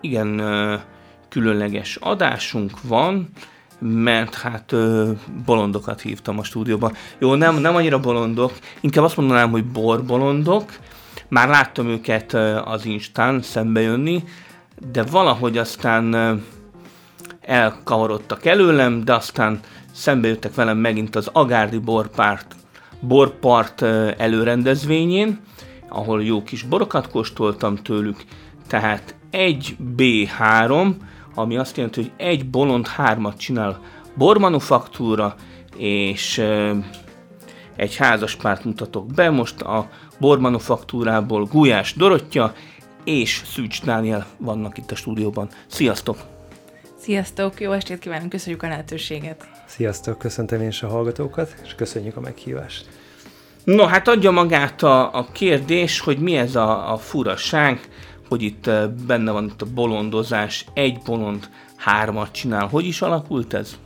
igen különleges adásunk van, mert hát bolondokat hívtam a stúdióba. Jó, nem, nem annyira bolondok, inkább azt mondanám, hogy borbolondok. Már láttam őket az Instán szembe jönni, de valahogy aztán ö, elkavarodtak előlem, de aztán szembe jöttek velem megint az Agárdi Borpárt, Borpart előrendezvényén, ahol jó kis borokat kóstoltam tőlük, tehát 1B3, ami azt jelenti, hogy egy bolond hármat csinál bormanufaktúra, és egy házas párt mutatok be. Most a bormanufaktúrából Gulyás Dorottya és Szűcs Dániel vannak itt a stúdióban. Sziasztok! Sziasztok, jó estét kívánunk, köszönjük a lehetőséget. Sziasztok, köszöntöm én is a hallgatókat, és köszönjük a meghívást. No, hát adja magát a, a kérdés, hogy mi ez a, a furaság, hogy itt benne van itt a bolondozás, egy bolond hármat csinál. Hogy is alakult ez?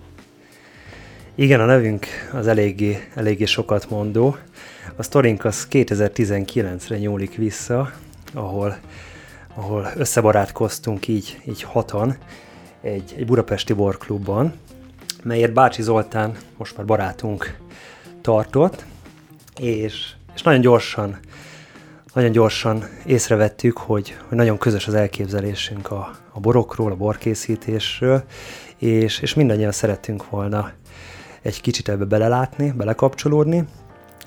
Igen, a nevünk az eléggé, eléggé sokat mondó. A sztorink az 2019-re nyúlik vissza, ahol, ahol összebarátkoztunk így, így hatan egy, egy budapesti borklubban, melyet Bácsi Zoltán, most már barátunk, tartott, és, és nagyon gyorsan nagyon gyorsan észrevettük, hogy, hogy nagyon közös az elképzelésünk a, a borokról, a borkészítésről, és, és mindannyian szerettünk volna egy kicsit ebbe belelátni, belekapcsolódni.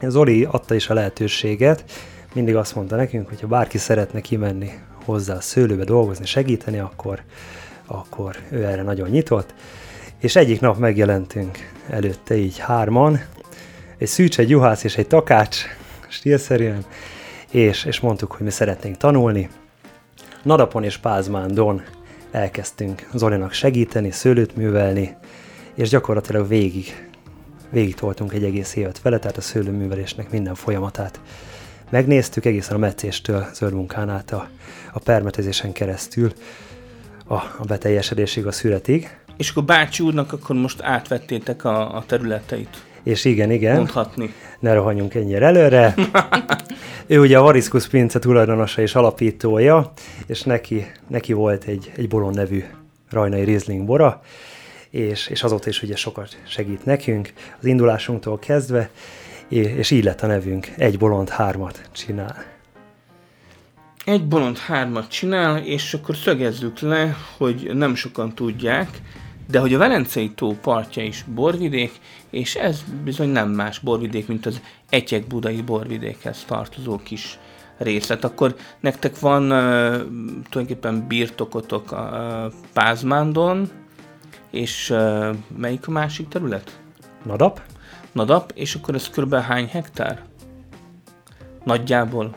Zoli adta is a lehetőséget, mindig azt mondta nekünk, hogy ha bárki szeretne kimenni hozzá a szőlőbe dolgozni, segíteni, akkor, akkor ő erre nagyon nyitott. És egyik nap megjelentünk előtte így hárman, egy szűcs, egy juhász és egy takács, stílszerűen, és, és mondtuk, hogy mi szeretnénk tanulni. Nadapon és Pázmándon elkezdtünk Zolinak segíteni, szőlőt művelni, és gyakorlatilag végig, végig toltunk egy egész évet vele, tehát a szőlőművelésnek minden folyamatát megnéztük, egészen a meccéstől, zöldmunkán át a, a permetezésen keresztül a, a beteljesedésig, a születig. És akkor bácsi úrnak akkor most átvettétek a, a területeit. És igen, igen. Mondhatni. Ne rohanjunk ennyire előre. ő ugye a Variskus Pince tulajdonosa és alapítója, és neki, neki volt egy, egy Bolon nevű rajnai Riesling bora, és, és azóta is ugye sokat segít nekünk, az indulásunktól kezdve, és így lett a nevünk, egy bolond hármat csinál. Egy bolond hármat csinál, és akkor szögezzük le, hogy nem sokan tudják, de hogy a Velencei tó partja is borvidék, és ez bizony nem más borvidék, mint az Egyek budai borvidékhez tartozó kis részlet. Akkor nektek van uh, tulajdonképpen birtokotok a uh, Pázmándon, és uh, melyik a másik terület? Nadap. Nadap, és akkor ez kb. hány hektár? Nagyjából?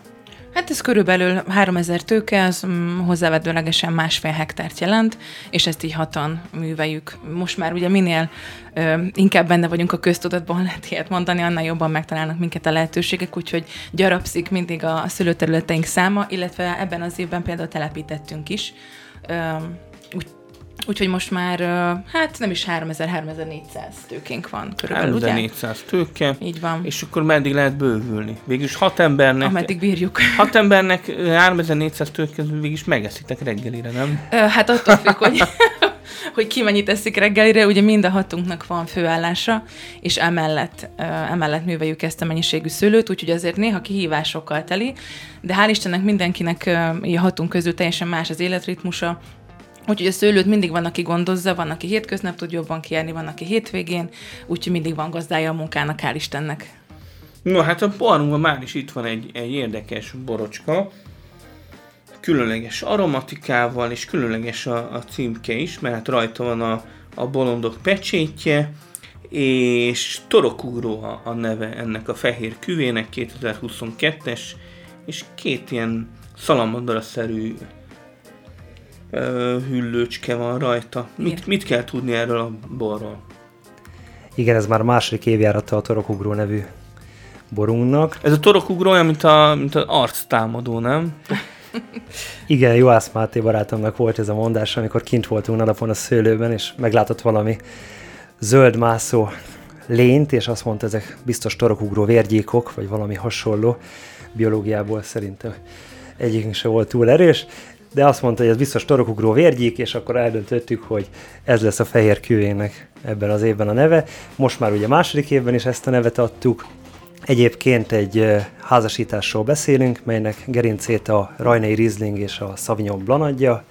Hát ez körülbelül 3000 tőke, az mm, hozzávetőlegesen másfél hektárt jelent, és ezt így hatan műveljük. Most már ugye minél ö, inkább benne vagyunk a köztudatban, lehet ilyet mondani, annál jobban megtalálnak minket a lehetőségek, úgyhogy gyarapszik mindig a szülőterületeink száma, illetve ebben az évben például telepítettünk is. Ö, Úgyhogy most már, hát nem is 3000-3400 tőkénk van körülbelül, 3400 tőke. Így van. És akkor meddig lehet bővülni? Végülis hat embernek... Ameddig bírjuk. Hat embernek 3400 tőke, végülis megeszitek reggelire, nem? Hát attól függ, hogy hogy ki mennyit eszik reggelire, ugye mind a hatunknak van főállása, és emellett, emellett műveljük ezt a mennyiségű szőlőt, úgyhogy azért néha kihívásokkal teli, de hál' Istennek mindenkinek a hatunk közül teljesen más az életritmusa, Úgyhogy a szőlőt mindig van, aki gondozza, van, aki hétköznap tud jobban kijárni, van, aki hétvégén, úgyhogy mindig van gazdája a munkának, hál' Istennek. No, hát a barunkban már is itt van egy, egy érdekes borocska, különleges aromatikával, és különleges a, a címke is, mert rajta van a, a bolondok pecsétje, és Torokugró a, a neve ennek a fehér küvének, 2022-es, és két ilyen szalamandra-szerű hüllőcske van rajta. Mit, mit kell tudni erről a borról? Igen, ez már második évjárata a Torokugró nevű borunknak. Ez a torokugró olyan, mint, a, mint az arctámadó, nem? Igen, Juhász Máté barátomnak volt ez a mondás, amikor kint voltunk nadapon a szőlőben, és meglátott valami zöld mászó lényt, és azt mondta, ezek biztos torokugró vérgyékok, vagy valami hasonló. Biológiából szerintem egyikünk se volt túl erős, de azt mondta, hogy ez biztos torokugró vérgyék, és akkor eldöntöttük, hogy ez lesz a fehér kőének ebben az évben a neve. Most már ugye második évben is ezt a nevet adtuk. Egyébként egy házasításról beszélünk, melynek gerincét a Rajnai Riesling és a Sauvignon Blanc adja,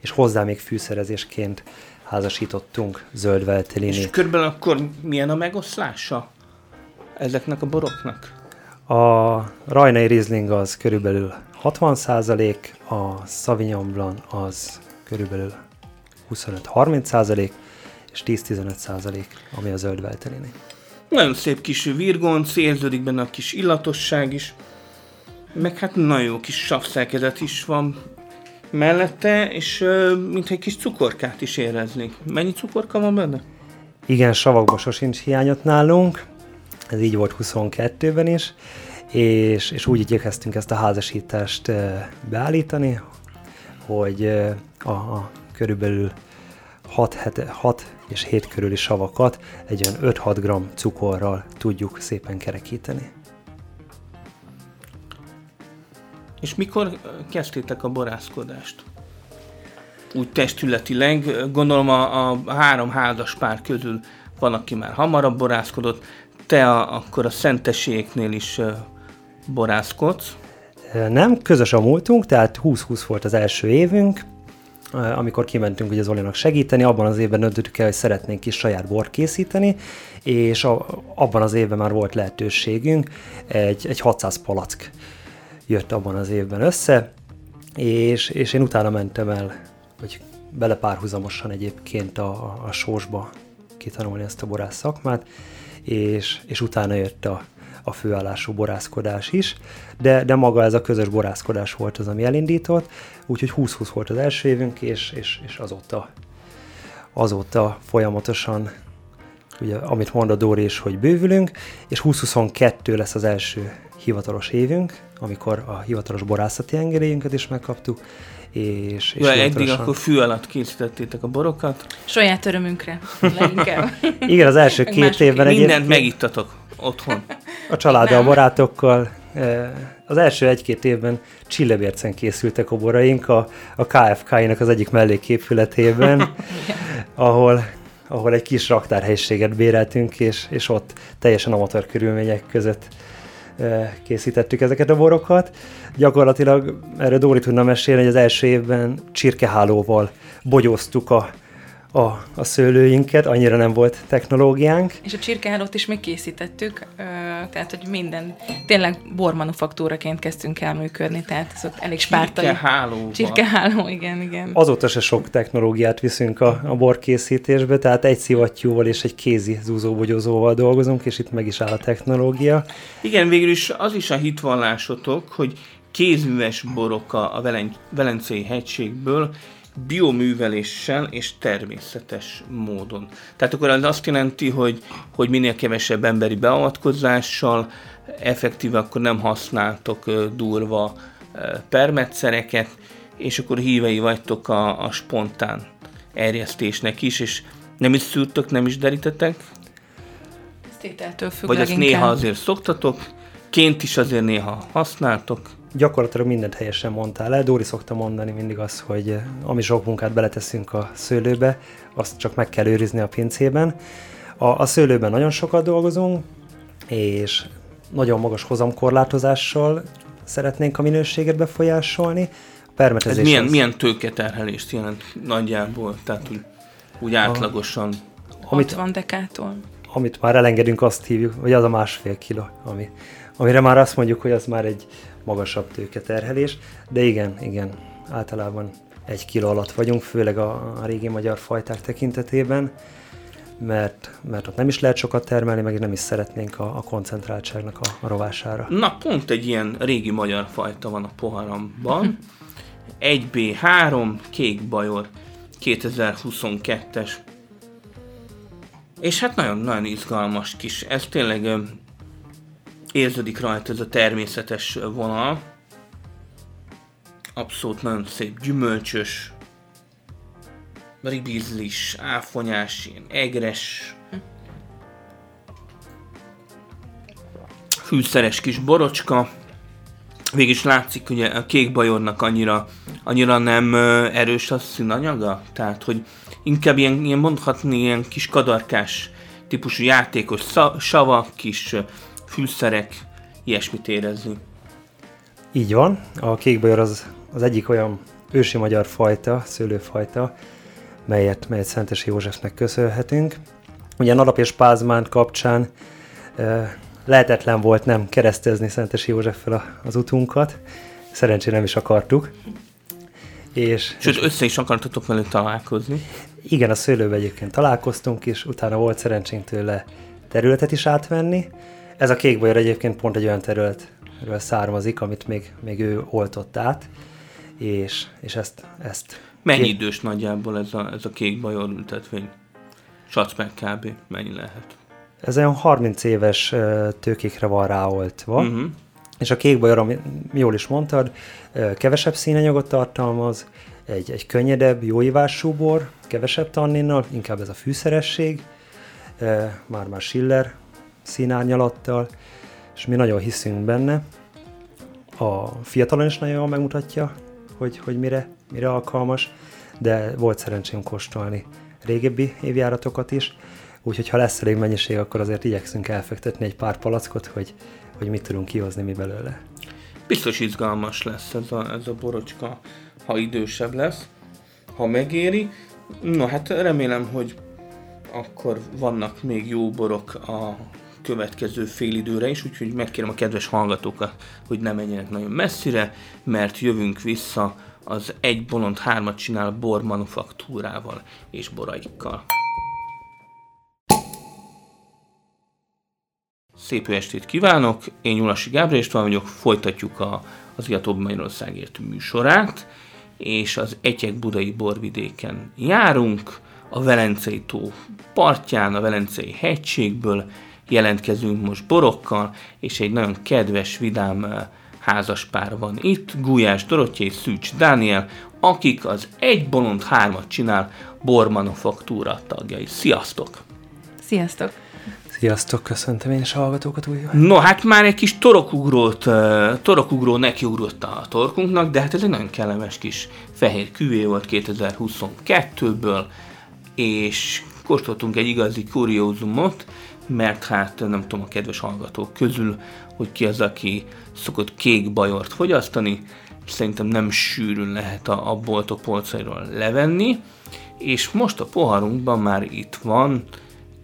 és hozzá még fűszerezésként házasítottunk zöld veltelini. És körülbelül akkor milyen a megoszlása ezeknek a boroknak? A Rajnai Riesling az körülbelül 60% a Sauvignon Blanc az körülbelül 25-30% és 10-15% ami a zöld veltelini. Nagyon szép kis virgonc, érződik benne a kis illatosság is, meg hát nagyon jó kis savszerkezet is van mellette, és mintha egy kis cukorkát is éreznék. Mennyi cukorka van benne? Igen, savakban sosincs hiányot nálunk, ez így volt 22-ben is, és, és úgy igyekeztünk ezt a házasítást beállítani, hogy a, a körülbelül 6, 6 és 7 körüli savakat egy olyan 5-6 g cukorral tudjuk szépen kerekíteni. És mikor kezdtétek a borászkodást? Úgy testületileg, gondolom a, a három házas pár közül van, aki már hamarabb borászkodott, te a, akkor a szentességeknél is borászkodsz. Nem, közös a múltunk, tehát 20-20 volt az első évünk, amikor kimentünk ugye Zolinak segíteni, abban az évben döntöttük el, hogy szeretnénk is saját bort készíteni, és a, abban az évben már volt lehetőségünk, egy, egy 600 palack jött abban az évben össze, és, és én utána mentem el, vagy bele párhuzamosan egyébként a, a sósba kitanulni ezt a borász szakmát, és, és utána jött a, a főállású borászkodás is, de, de maga ez a közös borászkodás volt az, ami elindított, úgyhogy 20-20 volt az első évünk, és, és, és azóta, azóta folyamatosan, ugye, amit mond a Dóri is, hogy bővülünk, és 2022 lesz az első hivatalos évünk, amikor a hivatalos borászati engedélyünket is megkaptuk, és, és ja, eddig akkor fű alatt készítettétek a borokat. Saját örömünkre, leginkább. Igen, az első két évben Mindent egyébként... megittatok otthon. A családdal, a barátokkal. Eh, az első egy-két évben Csillebércen készültek a boraink a, a KFK-nak az egyik melléképületében, ahol, ahol egy kis raktárhelyiséget béreltünk, és, és ott teljesen amatőr körülmények között eh, készítettük ezeket a borokat. Gyakorlatilag erre Dóri tudna mesélni, hogy az első évben csirkehálóval bogyoztuk a, a, a szőlőinket, annyira nem volt technológiánk. És a csirkehálót is még készítettük, tehát hogy minden, tényleg bormanufaktúraként kezdtünk el működni, tehát ez ott elég spártai. Csirkeháló. Csirkeháló, igen, igen. Azóta se sok technológiát viszünk a, a borkészítésbe, tehát egy szivattyúval és egy kézi zúzóbogyozóval dolgozunk, és itt meg is áll a technológia. Igen, végül is az is a hitvallásotok, hogy kézműves borok a Velencei hegységből, bioműveléssel és természetes módon. Tehát akkor az azt jelenti, hogy, hogy minél kevesebb emberi beavatkozással, effektíve akkor nem használtok durva permetszereket, és akkor hívei vagytok a, a spontán erjesztésnek is, és nem is szűrtök, nem is derítetek? Tételtől függ Vagy azt néha azért szoktatok, ként is azért néha használtok? Gyakorlatilag mindent helyesen mondtál el. Dóri szokta mondani mindig azt, hogy eh, ami sok munkát beleteszünk a szőlőbe, azt csak meg kell őrizni a pincében. A, a szőlőben nagyon sokat dolgozunk, és nagyon magas hozamkorlátozással szeretnénk a minőséget befolyásolni. A Ez milyen, az... milyen tőketerhelést jelent nagyjából? Tehát úgy, úgy átlagosan? A, amit, 60 dekától. Amit már elengedünk, azt hívjuk, hogy az a másfél kiló, ami, amire már azt mondjuk, hogy az már egy magasabb tőketerhelés, de igen, igen, általában egy kiló alatt vagyunk, főleg a, a régi magyar fajták tekintetében, mert, mert ott nem is lehet sokat termelni, meg nem is szeretnénk a, a koncentráltságnak a, a rovására. Na, pont egy ilyen régi magyar fajta van a poharamban. 1B3 Kék Bajor 2022-es. És hát nagyon-nagyon izgalmas kis, ez tényleg érződik rajta ez a természetes vonal. Abszolút nagyon szép, gyümölcsös, ribizlis, áfonyás, ilyen egres, fűszeres kis borocska. Végig is látszik, hogy a kék bajornak annyira, annyira nem erős a színanyaga, tehát hogy inkább ilyen, ilyen mondhatni ilyen kis kadarkás típusú játékos savak, kis fűszerek, ilyesmit érezni. Így van, a kékbajor az, az egyik olyan ősi magyar fajta, szőlőfajta, melyet, melyet Szentes Józsefnek köszönhetünk. Ugye Nalap és Pázmán kapcsán e, lehetetlen volt nem keresztezni Szentes Józseffel az utunkat, szerencsére nem is akartuk. És, Sőt, össze is akartatok velük találkozni. Igen, a szőlőbe egyébként találkoztunk, és utána volt szerencsénk tőle területet is átvenni. Ez a kékbajor egyébként pont egy olyan területről származik, amit még, még ő oltott át, és, és ezt, ezt Mennyi két... idős nagyjából ez a, ez a kék bajor ültetvény? Satsz meg kb. Mennyi lehet? Ez olyan 30 éves tőkékre van ráoltva, uh-huh. és a kék bajor, ami jól is mondtad, kevesebb színanyagot tartalmaz, egy, egy könnyedebb, jóívású bor, kevesebb tanninnal, inkább ez a fűszeresség, már-már Schiller színárnyalattal, és mi nagyon hiszünk benne. A fiatalon is nagyon jól megmutatja, hogy, hogy mire mire alkalmas, de volt szerencsém kóstolni régebbi évjáratokat is, úgyhogy ha lesz elég mennyiség, akkor azért igyekszünk elfektetni egy pár palackot, hogy, hogy mit tudunk kihozni mi belőle. Biztos izgalmas lesz ez a, ez a borocska, ha idősebb lesz, ha megéri. No hát remélem, hogy akkor vannak még jó borok a következő fél időre is, úgyhogy megkérem a kedves hallgatókat, hogy ne menjenek nagyon messzire, mert jövünk vissza az egy bolond hármat csinál bor manufaktúrával és boraikkal. Szép estét kívánok, én Nyulasi Gábor István vagyok, folytatjuk a, az Iatóbb Magyarországért műsorát, és az Egyek Budai borvidéken járunk, a Velencei tó partján, a Velencei hegységből jelentkezünk most borokkal, és egy nagyon kedves, vidám házaspár van itt, Gulyás Dorottya és Szűcs Dániel, akik az Egy Bolond Hármat csinál bormanufaktúra tagjai. Sziasztok! Sziasztok! Sziasztok, köszöntöm én is a hallgatókat újra. No, hát már egy kis torokugrót, torokugró nekiugrott a torkunknak, de hát ez egy nagyon kellemes kis fehér küvé volt 2022-ből, és kóstoltunk egy igazi kuriózumot, mert hát nem tudom a kedves hallgatók közül, hogy ki az, aki szokott kék bajort fogyasztani, szerintem nem sűrűn lehet a, a boltok polcairól levenni, és most a poharunkban már itt van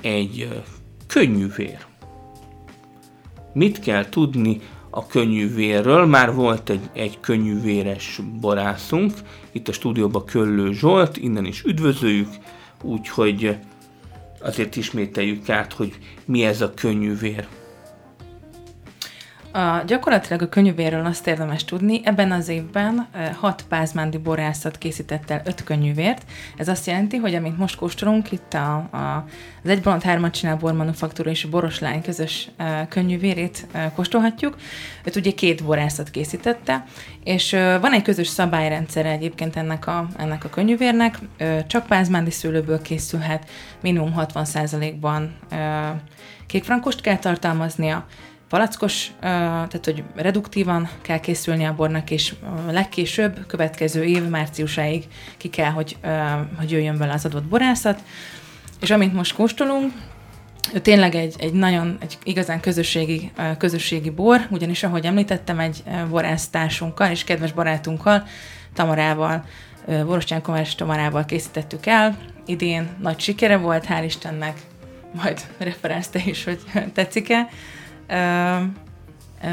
egy könnyű vér. Mit kell tudni a könnyű vérről? Már volt egy, egy könnyű véres borászunk, itt a stúdióban Köllő Zsolt, innen is üdvözöljük, úgyhogy azért ismételjük át, hogy mi ez a könnyű vér. A, gyakorlatilag a könyvérről azt érdemes tudni, ebben az évben hat pázmándi borászat készített el öt könyvért. Ez azt jelenti, hogy amint most kóstolunk, itt a, a, az egy bolond hármat csinál bormanufaktúra és a boroslány közös könyvérét kóstolhatjuk. Őt ugye két borászat készítette, és van egy közös szabályrendszere egyébként ennek a, ennek a könyvérnek, csak pázmándi szőlőből készülhet, minimum 60%-ban e, kékfrankost kell tartalmaznia, palackos, tehát hogy reduktívan kell készülni a bornak, és legkésőbb, következő év márciusáig ki kell, hogy, hogy jöjjön vele az adott borászat. És amint most kóstolunk, tényleg egy, egy nagyon, egy igazán közösségi, közösségi bor, ugyanis ahogy említettem, egy borásztársunkkal és kedves barátunkkal, Tamarával, Borostyán Komárs Tamarával készítettük el. Idén nagy sikere volt, hál' Istennek, majd referenzte is, hogy tetszik-e.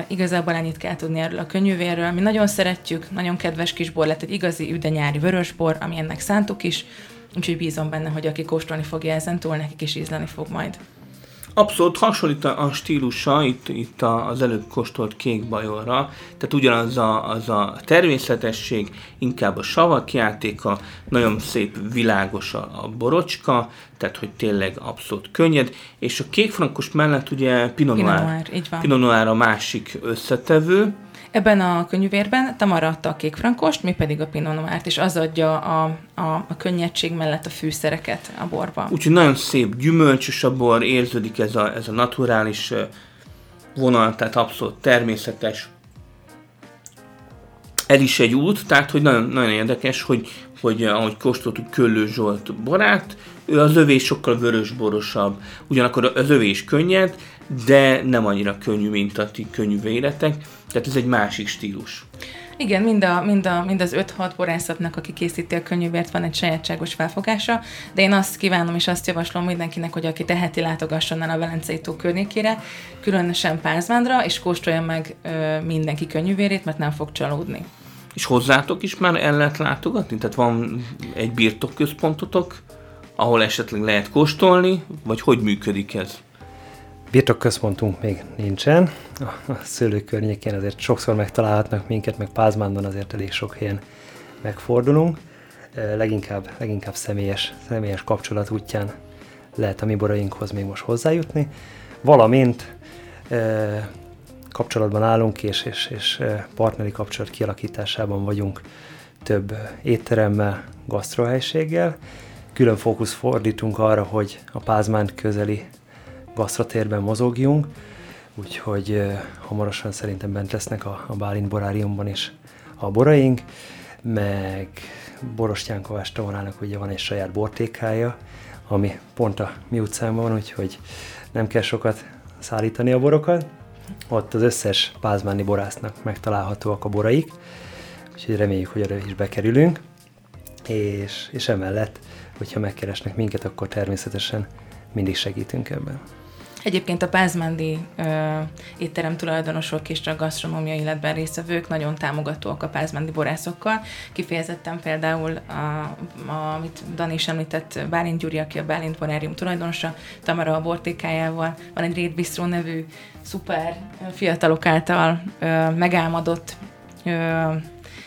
Igazából ennyit kell tudni erről a könyvérről. Mi nagyon szeretjük, nagyon kedves kis bor lett, egy igazi üdenyári vörösbor, ami ennek szántuk is, úgyhogy bízom benne, hogy aki kóstolni fogja ezen túl, nekik is ízleni fog majd. Abszolút hasonlít a stílusa itt, itt az előbb kóstolt kék bajorra, tehát ugyanaz a, az a természetesség, inkább a savak játéka, nagyon szép, világos a, a borocska, tehát hogy tényleg abszolút könnyed, és a kékfrankos mellett ugye Pinot Noir, Pinot Noir, így van. Pinot Noir a másik összetevő, Ebben a könyvérben Tamara adta a kékfrankost, mi pedig a Pinot Noir-t, és az adja a, a, a könnyedség mellett a fűszereket a borba. Úgyhogy nagyon szép, gyümölcsös a bor, érződik ez a, ez a naturális vonal, tehát abszolút természetes. Ez is egy út, tehát hogy nagyon, nagyon érdekes, hogy, hogy ahogy kóstoltuk Köllő Zsolt borát, az övé sokkal vörösborosabb, ugyanakkor az övé is könnyed, de nem annyira könnyű, mint a ti könnyű véletek, tehát ez egy másik stílus. Igen, mind, a, mind, a, mind az 5-6 borászatnak, aki készíti a könyvért, van egy sajátságos felfogása, de én azt kívánom és azt javaslom mindenkinek, hogy aki teheti, látogasson el a Velencei tó környékére, különösen Pázmándra, és kóstolja meg ö, mindenki könyvérét, mert nem fog csalódni. És hozzátok is már el lehet látogatni? Tehát van egy birtokközpontotok, ahol esetleg lehet kóstolni, vagy hogy működik ez? Birtokközpontunk még nincsen. A szőlő környékén azért sokszor megtalálhatnak minket, meg Pázmándon azért elég sok helyen megfordulunk. Leginkább, leginkább személyes, személyes kapcsolat útján lehet a mi borainkhoz még most hozzájutni. Valamint kapcsolatban állunk, és, és, és partneri kapcsolat kialakításában vagyunk több étteremmel, gasztrohelységgel. Külön fókusz fordítunk arra, hogy a Pázmánt közeli gasztratérben mozogjunk, úgyhogy hamarosan szerintem bent lesznek a, a Bálint Boráriumban is a boraink, meg Borostyán Kovács Tamarának ugye van egy saját bortékája, ami pont a mi utcában van, úgyhogy nem kell sokat szállítani a borokat. Ott az összes pázmáni borásznak megtalálhatóak a boraik, úgyhogy reméljük, hogy erre is bekerülünk. És, és emellett, hogyha megkeresnek minket, akkor természetesen mindig segítünk ebben. Egyébként a Pázmándi ö, étterem tulajdonosok és a gasztronómia életben résztvevők nagyon támogatóak a Pázmándi borászokkal. Kifejezetten például, a, a, amit Dani is említett, Bálint Gyuri, aki a Bálint Borárium tulajdonosa, Tamara a bortékájával, van egy Réd Bistro nevű szuper fiatalok által ö, megálmodott ö,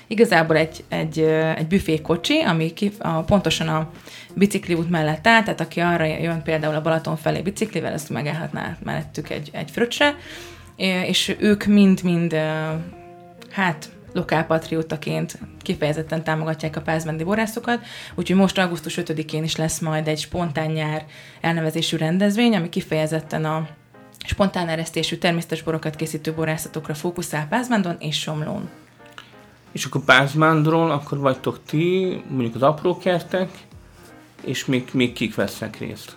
igazából egy, egy, egy büfékocsi, ami ki, a, pontosan a út mellett áll, tehát aki arra jön például a Balaton felé biciklivel, ezt megállhatná mellettük egy, egy fröccse, és ők mind-mind hát lokálpatriótaként kifejezetten támogatják a pázmendi borászokat, úgyhogy most augusztus 5-én is lesz majd egy spontán nyár elnevezésű rendezvény, ami kifejezetten a spontán eresztésű természetes borokat készítő borászatokra fókuszál Pázmándon és Somlón. És akkor Pázmándról akkor vagytok ti, mondjuk az apró kertek, és még, még kik vesznek részt?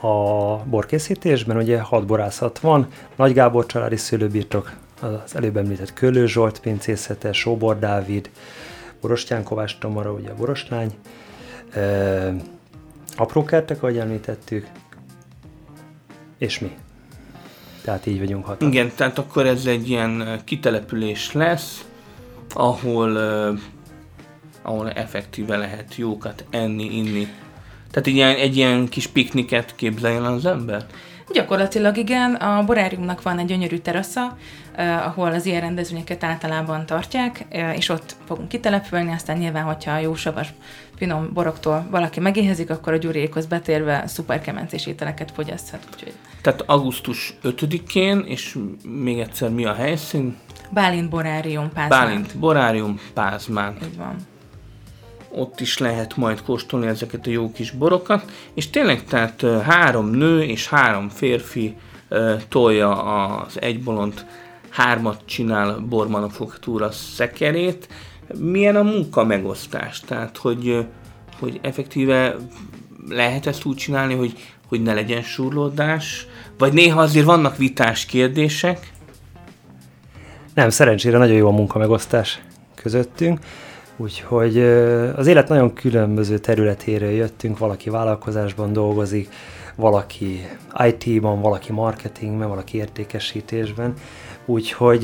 A borkészítésben ugye hat borászat van, Nagy Gábor családi szőlőbirtok, az előbb említett Kölő Zsolt pincészete, Sóbor Dávid, Borostyán Kovács Tamara, ugye a boroslány, e, apró kertek, ahogy említettük, és mi. Tehát így vagyunk hatan. Igen, tehát akkor ez egy ilyen kitelepülés lesz, ahol ahol effektíve lehet jókat enni, inni. Tehát egy ilyen, egy ilyen kis pikniket képzeljen az ember? Gyakorlatilag igen, a boráriumnak van egy gyönyörű terasza, eh, ahol az ilyen rendezvényeket általában tartják, eh, és ott fogunk kitelepülni, aztán nyilván, hogyha a jó savas finom boroktól valaki megéhezik, akkor a gyuriékhoz betérve szuper kemencés ételeket fogyaszthat. Úgyhogy... Tehát augusztus 5-én, és még egyszer mi a helyszín? Bálint Borárium, Pázmán. Bálint Borárium, Pázmán. Így van ott is lehet majd kóstolni ezeket a jó kis borokat, és tényleg tehát három nő és három férfi tolja az egybolont hármat csinál bormanufaktúra szekerét. Milyen a munka megosztás? Tehát, hogy, hogy effektíve lehet ezt úgy csinálni, hogy, hogy ne legyen surlódás? Vagy néha azért vannak vitás kérdések? Nem, szerencsére nagyon jó a munka megosztás közöttünk. Úgyhogy az élet nagyon különböző területére jöttünk, valaki vállalkozásban dolgozik, valaki IT-ban, valaki marketingben, valaki értékesítésben, úgyhogy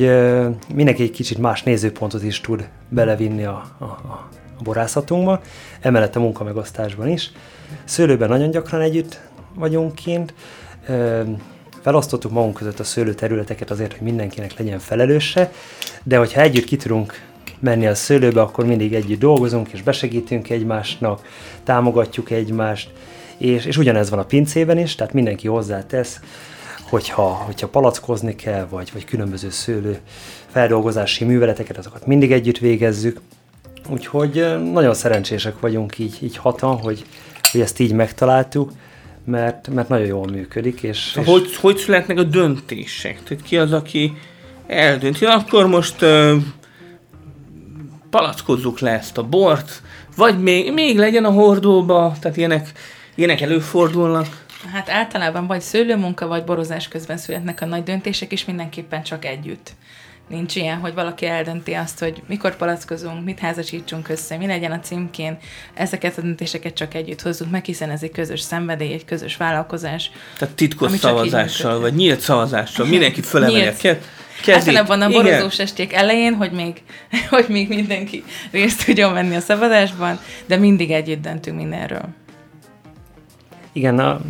mindenki egy kicsit más nézőpontot is tud belevinni a, a, a borászatunkba, emellett a munkamegosztásban is. Szőlőben nagyon gyakran együtt vagyunk kint, felosztottuk magunk között a szőlőterületeket azért, hogy mindenkinek legyen felelőse, de hogyha együtt ki menni a szőlőbe, akkor mindig együtt dolgozunk, és besegítünk egymásnak, támogatjuk egymást, és, és ugyanez van a pincében is, tehát mindenki hozzátesz, hogyha, hogyha palackozni kell, vagy, vagy különböző szőlő feldolgozási műveleteket, azokat mindig együtt végezzük. Úgyhogy nagyon szerencsések vagyunk így, így hatan, hogy, hogy ezt így megtaláltuk, mert, mert nagyon jól működik. És, és... Hogy, hogy születnek a döntések? Tehát ki az, aki eldönti? Akkor most uh, palackozzuk le ezt a bort, vagy még, még legyen a hordóba, tehát ilyenek, ilyenek előfordulnak. Hát általában vagy szőlőmunka, vagy borozás közben születnek a nagy döntések, és mindenképpen csak együtt. Nincs ilyen, hogy valaki eldönti azt, hogy mikor palackozunk, mit házasítsunk össze, mi legyen a címkén. Ezeket a döntéseket csak együtt hozzuk meg, hiszen ez egy közös szenvedély, egy közös vállalkozás. Tehát titkos szavazással, vagy nyílt szavazással, mindenki fölemelje Kezét. Általában a borozós esték elején, hogy még, hogy még mindenki részt tudjon venni a szavazásban, de mindig együtt döntünk mindenről. Igen, a,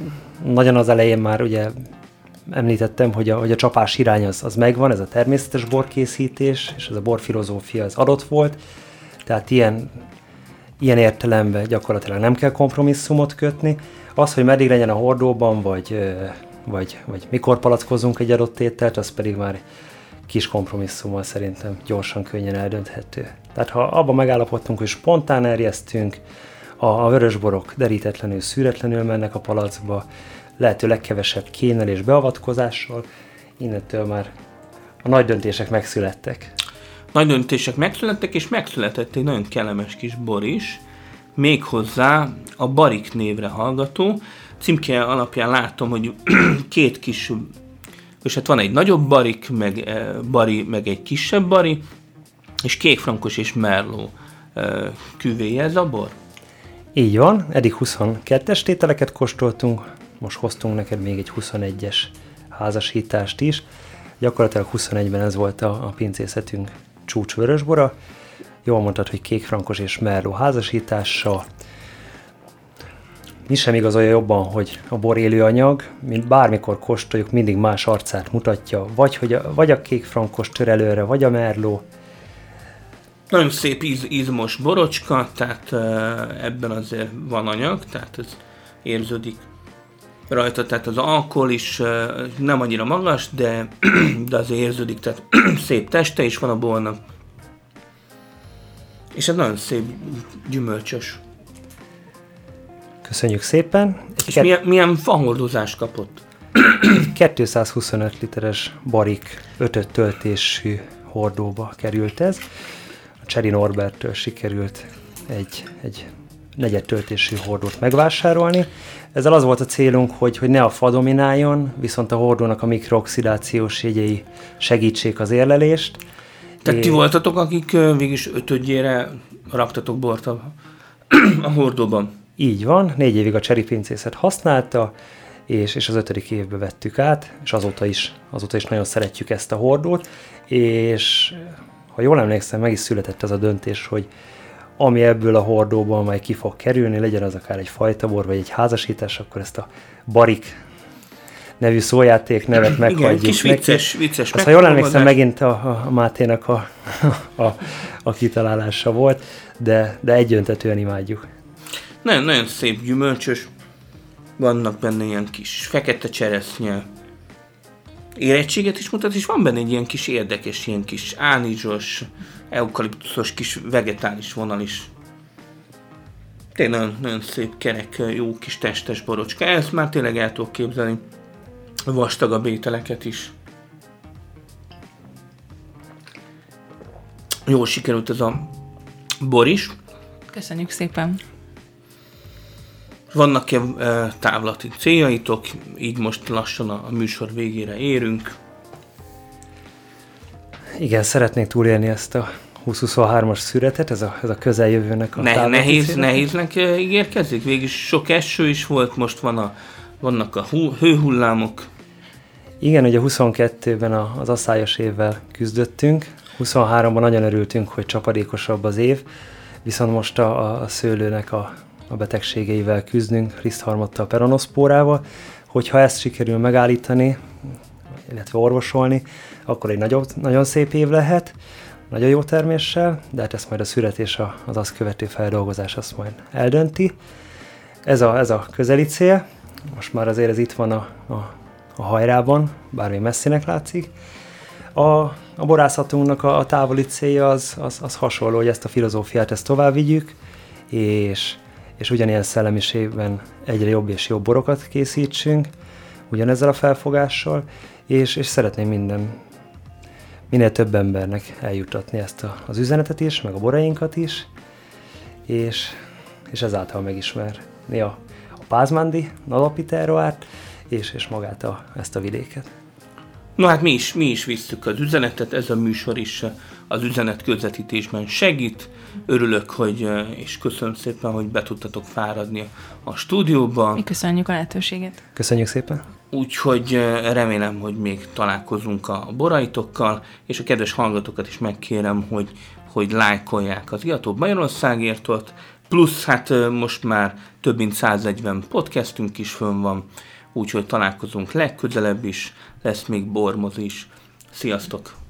nagyon az elején már ugye említettem, hogy a, hogy a csapás irány az, az megvan, ez a természetes borkészítés, és ez a borfilozófia az adott volt, tehát ilyen, ilyen értelemben gyakorlatilag nem kell kompromisszumot kötni. Az, hogy meddig legyen a hordóban, vagy, vagy, vagy mikor palackozunk egy adott ételt, az pedig már kis kompromisszummal szerintem gyorsan, könnyen eldönthető. Tehát ha abban megállapodtunk, hogy spontán erjesztünk, a, a vörösborok derítetlenül, szűretlenül mennek a palacba, lehető legkevesebb kénel és beavatkozással, innentől már a nagy döntések megszülettek. Nagy döntések megszülettek, és megszületett egy nagyon kellemes kis bor is, méghozzá a Barik névre hallgató. Címke alapján látom, hogy két kis, és hát van egy nagyobb barik, meg, eh, bari, meg egy kisebb bari, és kékfrankos és merló eh, küvéje ez a bor. Így van, eddig 22-es tételeket kóstoltunk, most hoztunk neked még egy 21-es házasítást is. Gyakorlatilag 21-ben ez volt a, a pincészetünk csúcsvörösbora. Jól mondtad, hogy kékfrankos és merló házasítása. Mi sem igazolja jobban, hogy a bor élő anyag, mint bármikor kóstoljuk, mindig más arcát mutatja, vagy, hogy a, vagy a kékfrankos törelőre, vagy a merló. Nagyon szép íz, izmos borocska, tehát ebben azért van anyag, tehát ez érződik rajta, tehát az alkohol is nem annyira magas, de, de azért érződik, tehát szép teste is van a bornak. És ez nagyon szép, gyümölcsös. Köszönjük szépen. Egy és ke- milyen, milyen fahordozást kapott? 225 literes barik 5 töltésű hordóba került ez. A Cseri Norbertől sikerült egy, egy negyed töltésű hordót megvásárolni. Ezzel az volt a célunk, hogy, hogy ne a fa domináljon, viszont a hordónak a mikrooxidációs jegyei segítsék az érlelést. Tehát ti voltatok, akik végig ötödjére raktatok bort a, a hordóban? Így van, négy évig a cseripéncészet használta, és, és az ötödik évbe vettük át, és azóta is, azóta is nagyon szeretjük ezt a hordót, és ha jól emlékszem, meg is született ez a döntés, hogy ami ebből a hordóból majd ki fog kerülni, legyen az akár egy fajtabor, vagy egy házasítás, akkor ezt a barik nevű szójáték nevet meghagyjuk Igen, kis vicces, neki. vicces Azt, ha jól emlékszem, megint a, a Máténak a, a, a kitalálása volt, de, de egyöntetően imádjuk. Nagyon, nagyon szép gyümölcsös, vannak benne ilyen kis fekete cseresznye, érettséget is mutat, és van benne egy ilyen kis érdekes, ilyen kis ánizsos, eukaliptuszos kis vegetális vonal is. Tényleg nagyon, nagyon szép, kerek, jó kis testes borocska. Ezt már tényleg el tudok képzelni vastagabb ételeket is. Jól sikerült ez a bor is. Köszönjük szépen! Vannak-e e, távlati céljaitok? Így most lassan a műsor végére érünk. Igen, szeretnék túlélni ezt a 2023-as szüretet, ez a, ez a közeljövőnek a ne, Nehéz, célek. nehéznek ígérkezik? Végig sok eső is volt, most van a, vannak a hú, hőhullámok. Igen, ugye 22-ben az asszályos évvel küzdöttünk, 23-ban nagyon örültünk, hogy csapadékosabb az év, viszont most a, a szőlőnek a, a betegségeivel küzdünk, Risztharmattal, peronoszpórával, hogyha ezt sikerül megállítani, illetve orvosolni, akkor egy nagyobb, nagyon szép év lehet, nagyon jó terméssel, de hát ezt majd a születés, az azt követő feldolgozás azt majd eldönti. Ez a, ez a közeli cél, most már azért ez itt van a, a, a hajrában, bármi messzinek látszik. A, a borászatunknak a, a távoli célja az, az, az hasonló, hogy ezt a filozófiát ezt tovább vigyük, és, és ugyanilyen szellemiségben egyre jobb és jobb borokat készítsünk, ugyanezzel a felfogással, és, és szeretném minden, minél több embernek eljutatni ezt a, az üzenetet is, meg a borainkat is, és, és ezáltal megismerni a, a Pázmándi alapítároát, és, és magát a, ezt a vidéket. No hát mi is, mi is visszük az üzenetet, ez a műsor is az üzenet közvetítésben segít. Örülök, hogy, és köszönöm szépen, hogy be tudtatok fáradni a stúdióba. Mi köszönjük a lehetőséget. Köszönjük szépen. Úgyhogy remélem, hogy még találkozunk a boraitokkal, és a kedves hallgatókat is megkérem, hogy, hogy lájkolják az Iató Magyarországért ott, plusz hát most már több mint 140 podcastünk is fönn van, úgyhogy találkozunk legközelebb is, lesz még bormoz is. Sziasztok!